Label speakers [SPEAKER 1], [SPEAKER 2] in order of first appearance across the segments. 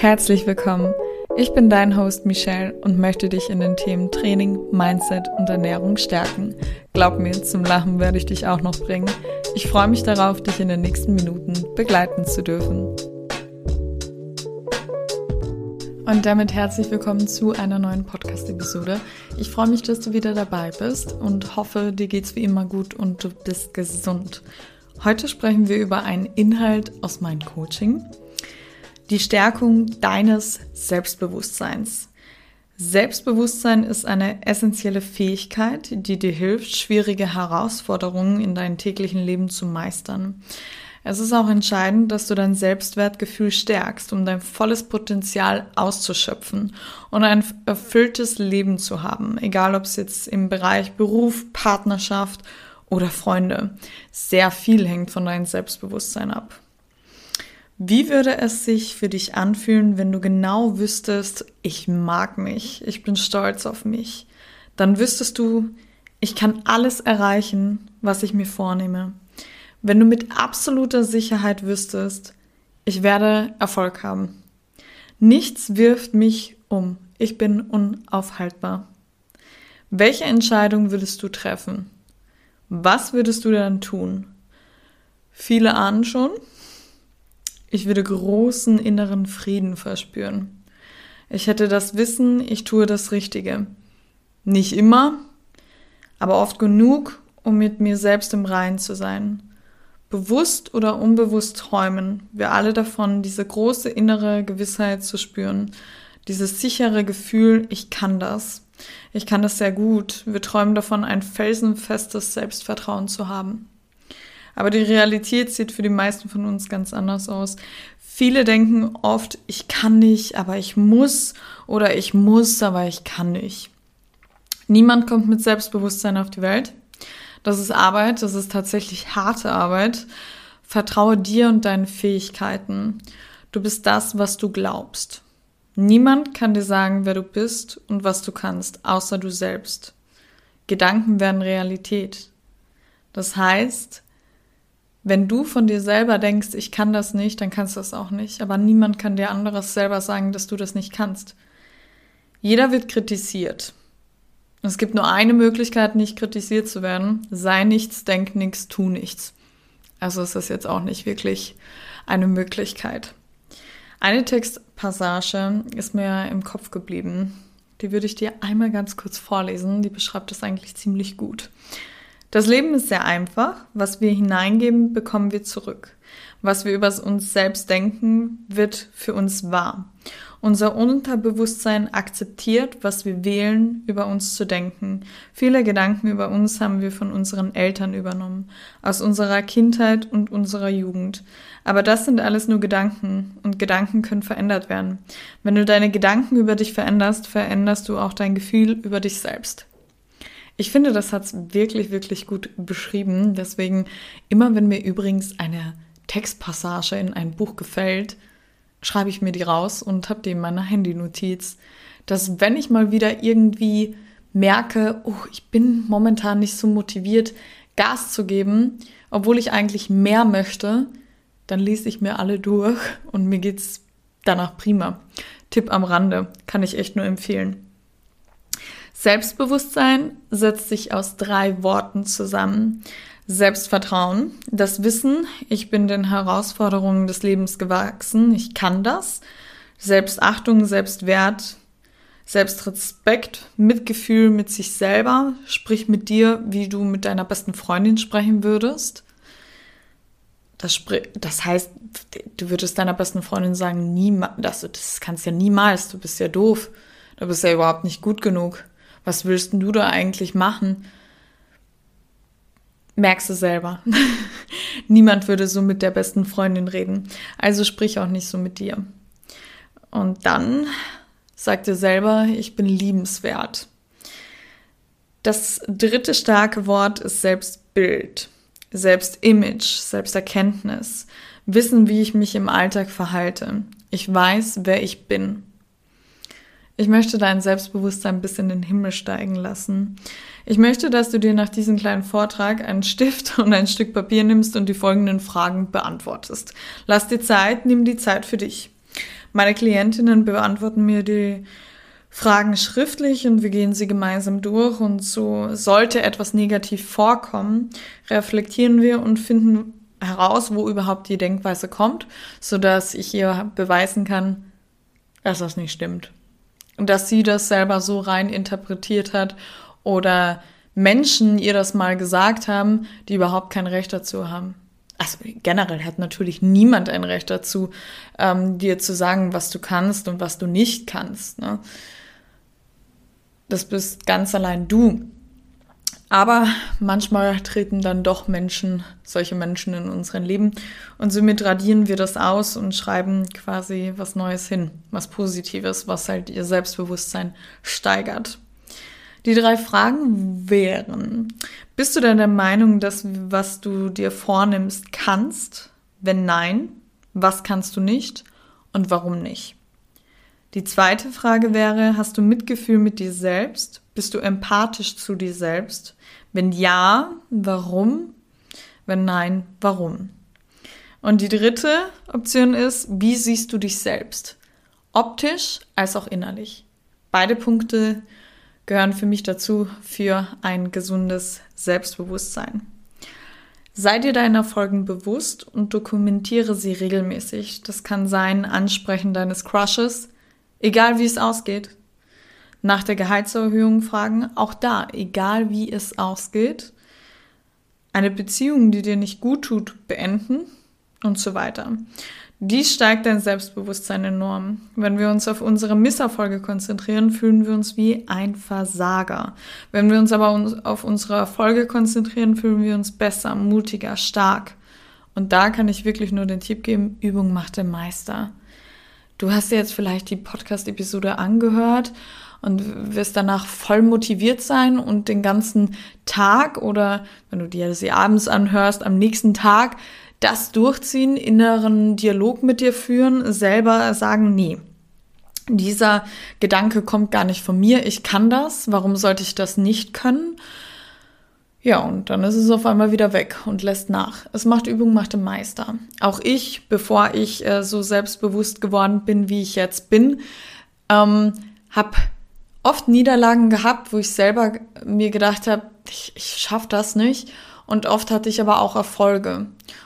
[SPEAKER 1] Herzlich willkommen. Ich bin dein Host Michelle und möchte dich in den Themen Training, Mindset und Ernährung stärken. Glaub mir, zum Lachen werde ich dich auch noch bringen. Ich freue mich darauf, dich in den nächsten Minuten begleiten zu dürfen. Und damit herzlich willkommen zu einer neuen Podcast-Episode. Ich freue mich, dass du wieder dabei bist und hoffe, dir geht's wie immer gut und du bist gesund. Heute sprechen wir über einen Inhalt aus meinem Coaching. Die Stärkung deines Selbstbewusstseins. Selbstbewusstsein ist eine essentielle Fähigkeit, die dir hilft, schwierige Herausforderungen in deinem täglichen Leben zu meistern. Es ist auch entscheidend, dass du dein Selbstwertgefühl stärkst, um dein volles Potenzial auszuschöpfen und ein erfülltes Leben zu haben, egal ob es jetzt im Bereich Beruf, Partnerschaft oder Freunde. Sehr viel hängt von deinem Selbstbewusstsein ab. Wie würde es sich für dich anfühlen, wenn du genau wüsstest, ich mag mich, ich bin stolz auf mich? Dann wüsstest du, ich kann alles erreichen, was ich mir vornehme. Wenn du mit absoluter Sicherheit wüsstest, ich werde Erfolg haben. Nichts wirft mich um. Ich bin unaufhaltbar. Welche Entscheidung würdest du treffen? Was würdest du dann tun? Viele ahnen schon. Ich würde großen inneren Frieden verspüren. Ich hätte das Wissen, ich tue das Richtige. Nicht immer, aber oft genug, um mit mir selbst im Reinen zu sein. Bewusst oder unbewusst träumen wir alle davon, diese große innere Gewissheit zu spüren, dieses sichere Gefühl, ich kann das. Ich kann das sehr gut. Wir träumen davon, ein felsenfestes Selbstvertrauen zu haben. Aber die Realität sieht für die meisten von uns ganz anders aus. Viele denken oft, ich kann nicht, aber ich muss oder ich muss, aber ich kann nicht. Niemand kommt mit Selbstbewusstsein auf die Welt. Das ist Arbeit, das ist tatsächlich harte Arbeit. Vertraue dir und deinen Fähigkeiten. Du bist das, was du glaubst. Niemand kann dir sagen, wer du bist und was du kannst, außer du selbst. Gedanken werden Realität. Das heißt, wenn du von dir selber denkst, ich kann das nicht, dann kannst du das auch nicht. Aber niemand kann dir anderes selber sagen, dass du das nicht kannst. Jeder wird kritisiert. Es gibt nur eine Möglichkeit, nicht kritisiert zu werden. Sei nichts, denk nichts, tu nichts. Also ist das jetzt auch nicht wirklich eine Möglichkeit. Eine Textpassage ist mir im Kopf geblieben. Die würde ich dir einmal ganz kurz vorlesen. Die beschreibt das eigentlich ziemlich gut. Das Leben ist sehr einfach. Was wir hineingeben, bekommen wir zurück. Was wir über uns selbst denken, wird für uns wahr. Unser Unterbewusstsein akzeptiert, was wir wählen, über uns zu denken. Viele Gedanken über uns haben wir von unseren Eltern übernommen, aus unserer Kindheit und unserer Jugend. Aber das sind alles nur Gedanken und Gedanken können verändert werden. Wenn du deine Gedanken über dich veränderst, veränderst du auch dein Gefühl über dich selbst. Ich finde, das hat's wirklich, wirklich gut beschrieben. Deswegen, immer wenn mir übrigens eine Textpassage in ein Buch gefällt, schreibe ich mir die raus und habe die in meiner Handynotiz, dass wenn ich mal wieder irgendwie merke, oh, ich bin momentan nicht so motiviert, Gas zu geben, obwohl ich eigentlich mehr möchte, dann lese ich mir alle durch und mir geht's danach prima. Tipp am Rande, kann ich echt nur empfehlen. Selbstbewusstsein setzt sich aus drei Worten zusammen. Selbstvertrauen, das Wissen, ich bin den Herausforderungen des Lebens gewachsen, ich kann das. Selbstachtung, Selbstwert, Selbstrespekt, Mitgefühl mit sich selber, sprich mit dir, wie du mit deiner besten Freundin sprechen würdest. Das, das heißt, du würdest deiner besten Freundin sagen, niemals, das, das kannst ja niemals, du bist ja doof, du bist ja überhaupt nicht gut genug. Was willst du da eigentlich machen? merkst du selber. Niemand würde so mit der besten Freundin reden. Also sprich auch nicht so mit dir. Und dann sag dir selber, ich bin liebenswert. Das dritte starke Wort ist Selbstbild, Selbstimage, Selbsterkenntnis, Wissen, wie ich mich im Alltag verhalte. Ich weiß, wer ich bin. Ich möchte dein Selbstbewusstsein bis in den Himmel steigen lassen. Ich möchte, dass du dir nach diesem kleinen Vortrag einen Stift und ein Stück Papier nimmst und die folgenden Fragen beantwortest. Lass dir Zeit, nimm die Zeit für dich. Meine Klientinnen beantworten mir die Fragen schriftlich und wir gehen sie gemeinsam durch und so sollte etwas negativ vorkommen, reflektieren wir und finden heraus, wo überhaupt die Denkweise kommt, sodass ich ihr beweisen kann, dass das nicht stimmt. Und dass sie das selber so rein interpretiert hat oder Menschen ihr das mal gesagt haben, die überhaupt kein Recht dazu haben. Also generell hat natürlich niemand ein Recht dazu, ähm, dir zu sagen, was du kannst und was du nicht kannst. Ne? Das bist ganz allein du. Aber manchmal treten dann doch Menschen, solche Menschen in unseren Leben und somit radieren wir das aus und schreiben quasi was Neues hin, was Positives, was halt ihr Selbstbewusstsein steigert. Die drei Fragen wären, bist du denn der Meinung, dass was du dir vornimmst kannst? Wenn nein, was kannst du nicht und warum nicht? Die zweite Frage wäre, hast du Mitgefühl mit dir selbst? Bist du empathisch zu dir selbst? Wenn ja, warum? Wenn nein, warum? Und die dritte Option ist, wie siehst du dich selbst? Optisch als auch innerlich. Beide Punkte gehören für mich dazu für ein gesundes Selbstbewusstsein. Sei dir deiner Folgen bewusst und dokumentiere sie regelmäßig. Das kann sein Ansprechen deines Crushes, egal wie es ausgeht nach der Gehaltserhöhung fragen, auch da, egal wie es ausgeht, eine Beziehung, die dir nicht gut tut, beenden und so weiter. Dies steigt dein Selbstbewusstsein enorm. Wenn wir uns auf unsere Misserfolge konzentrieren, fühlen wir uns wie ein Versager. Wenn wir uns aber auf unsere Erfolge konzentrieren, fühlen wir uns besser, mutiger, stark. Und da kann ich wirklich nur den Tipp geben, Übung macht den Meister. Du hast jetzt vielleicht die Podcast-Episode angehört und wirst danach voll motiviert sein und den ganzen Tag oder wenn du dir sie abends anhörst, am nächsten Tag das durchziehen, inneren Dialog mit dir führen, selber sagen, nee. Dieser Gedanke kommt gar nicht von mir, ich kann das, warum sollte ich das nicht können? Ja, und dann ist es auf einmal wieder weg und lässt nach. Es macht Übung, macht den Meister. Auch ich, bevor ich äh, so selbstbewusst geworden bin, wie ich jetzt bin, ähm, habe oft Niederlagen gehabt, wo ich selber mir gedacht habe, ich, ich schaffe das nicht. Und oft hatte ich aber auch Erfolge.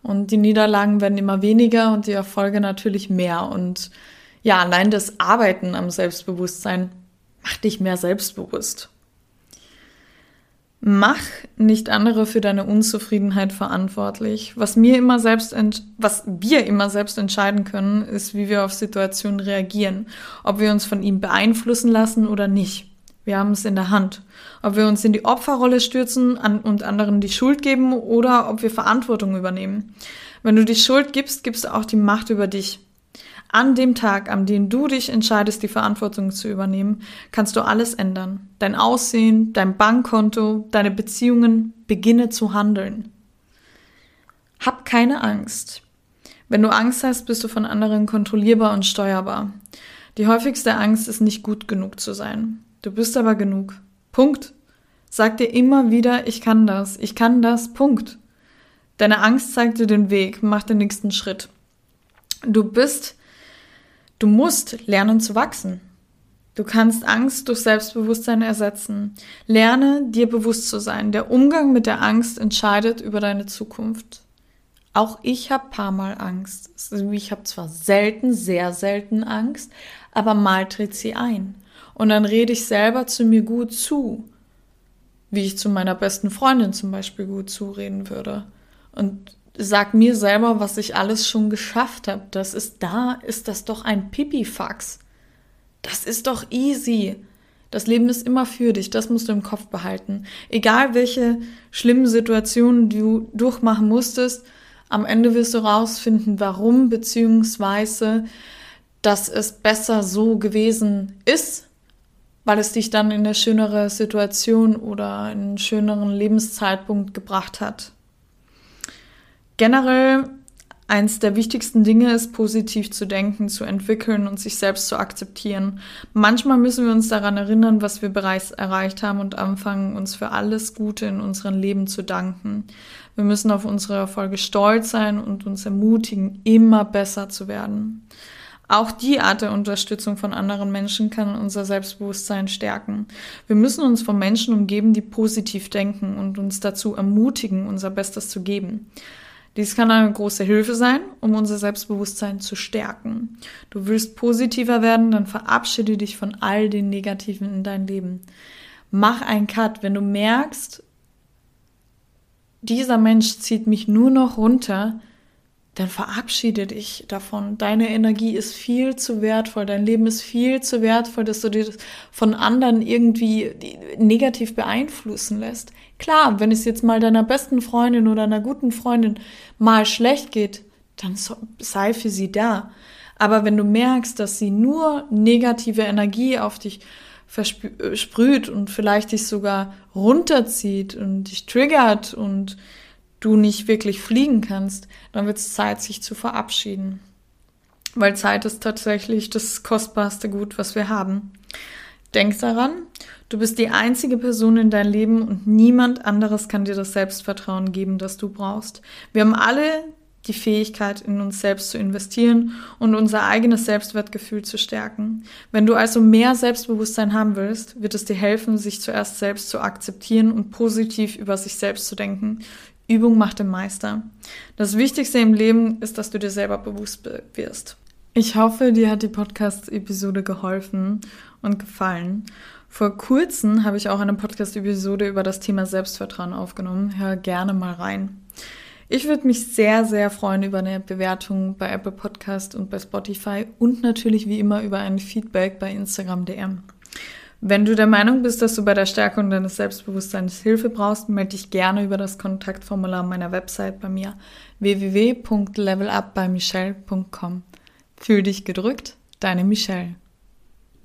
[SPEAKER 1] Und die Niederlagen werden immer weniger und die Erfolge natürlich mehr. Und ja, allein das Arbeiten am Selbstbewusstsein macht dich mehr selbstbewusst. Mach nicht andere für deine Unzufriedenheit verantwortlich. Was mir immer selbst was wir immer selbst entscheiden können, ist, wie wir auf Situationen reagieren, ob wir uns von ihm beeinflussen lassen oder nicht. Wir haben es in der Hand. Ob wir uns in die Opferrolle stürzen und anderen die Schuld geben oder ob wir Verantwortung übernehmen. Wenn du die Schuld gibst, gibst du auch die Macht über dich. An dem Tag, an dem du dich entscheidest, die Verantwortung zu übernehmen, kannst du alles ändern. Dein Aussehen, dein Bankkonto, deine Beziehungen, beginne zu handeln. Hab keine Angst. Wenn du Angst hast, bist du von anderen kontrollierbar und steuerbar. Die häufigste Angst ist nicht gut genug zu sein. Du bist aber genug. Punkt. Sag dir immer wieder, ich kann das, ich kann das, Punkt. Deine Angst zeigt dir den Weg, mach den nächsten Schritt. Du bist Du musst lernen zu wachsen. Du kannst Angst durch Selbstbewusstsein ersetzen. Lerne dir bewusst zu sein. Der Umgang mit der Angst entscheidet über deine Zukunft. Auch ich habe paar Mal Angst. Ich habe zwar selten, sehr selten Angst, aber mal tritt sie ein. Und dann rede ich selber zu mir gut zu, wie ich zu meiner besten Freundin zum Beispiel gut zureden würde. Und sag mir selber, was ich alles schon geschafft habe. Das ist da, ist das doch ein Pipifax. Das ist doch easy. Das Leben ist immer für dich, das musst du im Kopf behalten. Egal welche schlimmen Situationen du durchmachen musstest, am Ende wirst du rausfinden, warum, beziehungsweise, dass es besser so gewesen ist, weil es dich dann in eine schönere Situation oder in einen schöneren Lebenszeitpunkt gebracht hat. Generell eins der wichtigsten Dinge ist, positiv zu denken, zu entwickeln und sich selbst zu akzeptieren. Manchmal müssen wir uns daran erinnern, was wir bereits erreicht haben und anfangen, uns für alles Gute in unserem Leben zu danken. Wir müssen auf unsere Erfolge stolz sein und uns ermutigen, immer besser zu werden. Auch die Art der Unterstützung von anderen Menschen kann unser Selbstbewusstsein stärken. Wir müssen uns von Menschen umgeben, die positiv denken und uns dazu ermutigen, unser Bestes zu geben. Dies kann eine große Hilfe sein, um unser Selbstbewusstsein zu stärken. Du willst positiver werden, dann verabschiede dich von all den Negativen in dein Leben. Mach einen Cut, wenn du merkst, dieser Mensch zieht mich nur noch runter, dann verabschiede dich davon. Deine Energie ist viel zu wertvoll, dein Leben ist viel zu wertvoll, dass du dir das von anderen irgendwie negativ beeinflussen lässt. Klar, wenn es jetzt mal deiner besten Freundin oder einer guten Freundin mal schlecht geht, dann sei für sie da. Aber wenn du merkst, dass sie nur negative Energie auf dich versprüht und vielleicht dich sogar runterzieht und dich triggert und du nicht wirklich fliegen kannst, dann wird es Zeit, sich zu verabschieden. Weil Zeit ist tatsächlich das kostbarste Gut, was wir haben. Denk daran, du bist die einzige Person in deinem Leben und niemand anderes kann dir das Selbstvertrauen geben, das du brauchst. Wir haben alle die Fähigkeit, in uns selbst zu investieren und unser eigenes Selbstwertgefühl zu stärken. Wenn du also mehr Selbstbewusstsein haben willst, wird es dir helfen, sich zuerst selbst zu akzeptieren und positiv über sich selbst zu denken, Übung macht den Meister. Das Wichtigste im Leben ist, dass du dir selber bewusst wirst. Ich hoffe, dir hat die Podcast-Episode geholfen und gefallen. Vor kurzem habe ich auch eine Podcast-Episode über das Thema Selbstvertrauen aufgenommen. Hör gerne mal rein. Ich würde mich sehr, sehr freuen über eine Bewertung bei Apple Podcast und bei Spotify und natürlich wie immer über ein Feedback bei Instagram DM. Wenn du der Meinung bist, dass du bei der Stärkung deines Selbstbewusstseins Hilfe brauchst, melde dich gerne über das Kontaktformular meiner Website bei mir www.levelupbymichelle.com. Fühl dich gedrückt, deine Michelle.